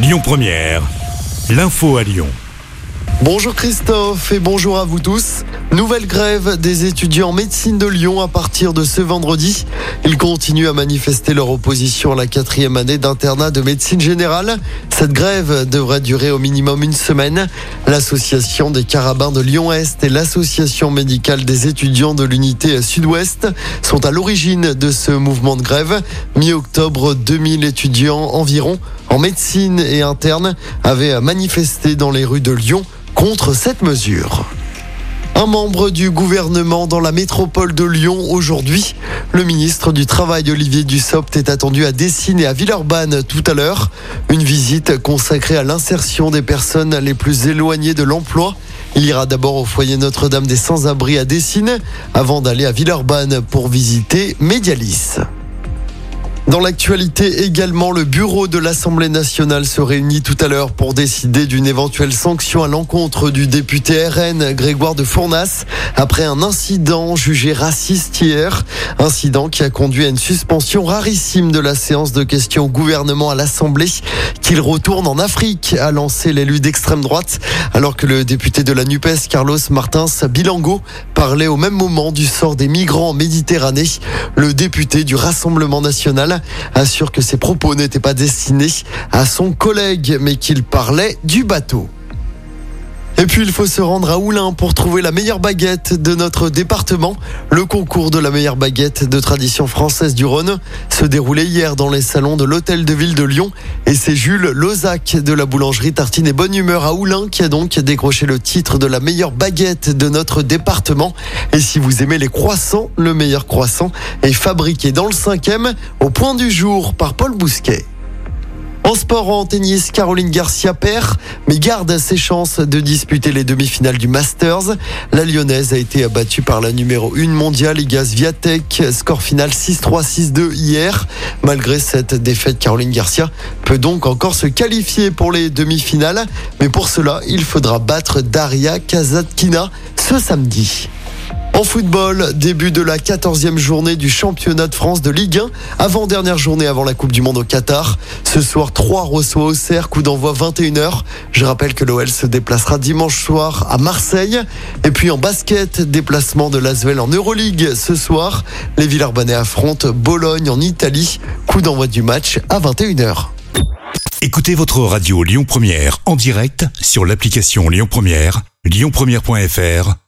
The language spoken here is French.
Lyon Première, l'info à Lyon. Bonjour Christophe et bonjour à vous tous. Nouvelle grève des étudiants en médecine de Lyon à partir de ce vendredi. Ils continuent à manifester leur opposition à la quatrième année d'internat de médecine générale. Cette grève devrait durer au minimum une semaine. L'association des carabins de Lyon-Est et l'association médicale des étudiants de l'unité sud-ouest sont à l'origine de ce mouvement de grève. Mi-octobre, 2000 étudiants environ en médecine et interne avaient manifesté dans les rues de Lyon contre cette mesure. Un membre du gouvernement dans la métropole de Lyon aujourd'hui. Le ministre du Travail Olivier Dussopt est attendu à Dessine et à Villeurbanne tout à l'heure. Une visite consacrée à l'insertion des personnes les plus éloignées de l'emploi. Il ira d'abord au foyer Notre-Dame des Sans-Abri à Dessine avant d'aller à Villeurbanne pour visiter Medialis. Dans l'actualité également, le bureau de l'Assemblée nationale se réunit tout à l'heure pour décider d'une éventuelle sanction à l'encontre du député RN Grégoire de Fournas après un incident jugé raciste hier. Incident qui a conduit à une suspension rarissime de la séance de questions au gouvernement à l'Assemblée qu'il retourne en Afrique, a lancé l'élu d'extrême droite, alors que le député de la NUPES, Carlos Martins Bilango, parlait au même moment du sort des migrants en Méditerranée. Le député du Rassemblement national assure que ses propos n'étaient pas destinés à son collègue, mais qu'il parlait du bateau. Et puis il faut se rendre à Oulin pour trouver la meilleure baguette de notre département. Le concours de la meilleure baguette de tradition française du Rhône se déroulait hier dans les salons de l'hôtel de ville de Lyon. Et c'est Jules Lozac de la boulangerie Tartine et Bonne Humeur à Oulin qui a donc décroché le titre de la meilleure baguette de notre département. Et si vous aimez les croissants, le meilleur croissant est fabriqué dans le cinquième au point du jour par Paul Bousquet. En sport, en tennis, Caroline Garcia perd, mais garde ses chances de disputer les demi-finales du Masters. La Lyonnaise a été abattue par la numéro 1 mondiale, Igaz Viatek. Score final 6-3, 6-2 hier. Malgré cette défaite, Caroline Garcia peut donc encore se qualifier pour les demi-finales. Mais pour cela, il faudra battre Daria Kazatkina ce samedi. En football, début de la 14e journée du championnat de France de Ligue 1, avant-dernière journée avant la Coupe du Monde au Qatar. Ce soir, 3 reçoit Auxerre, coup d'envoi 21h. Je rappelle que l'OL se déplacera dimanche soir à Marseille. Et puis en basket, déplacement de l'Asvel en Euroleague ce soir. Les Villeurbanais affrontent Bologne en Italie, coup d'envoi du match à 21h. Écoutez votre radio Lyon Première en direct sur l'application Lyon Première, lyonpremière.fr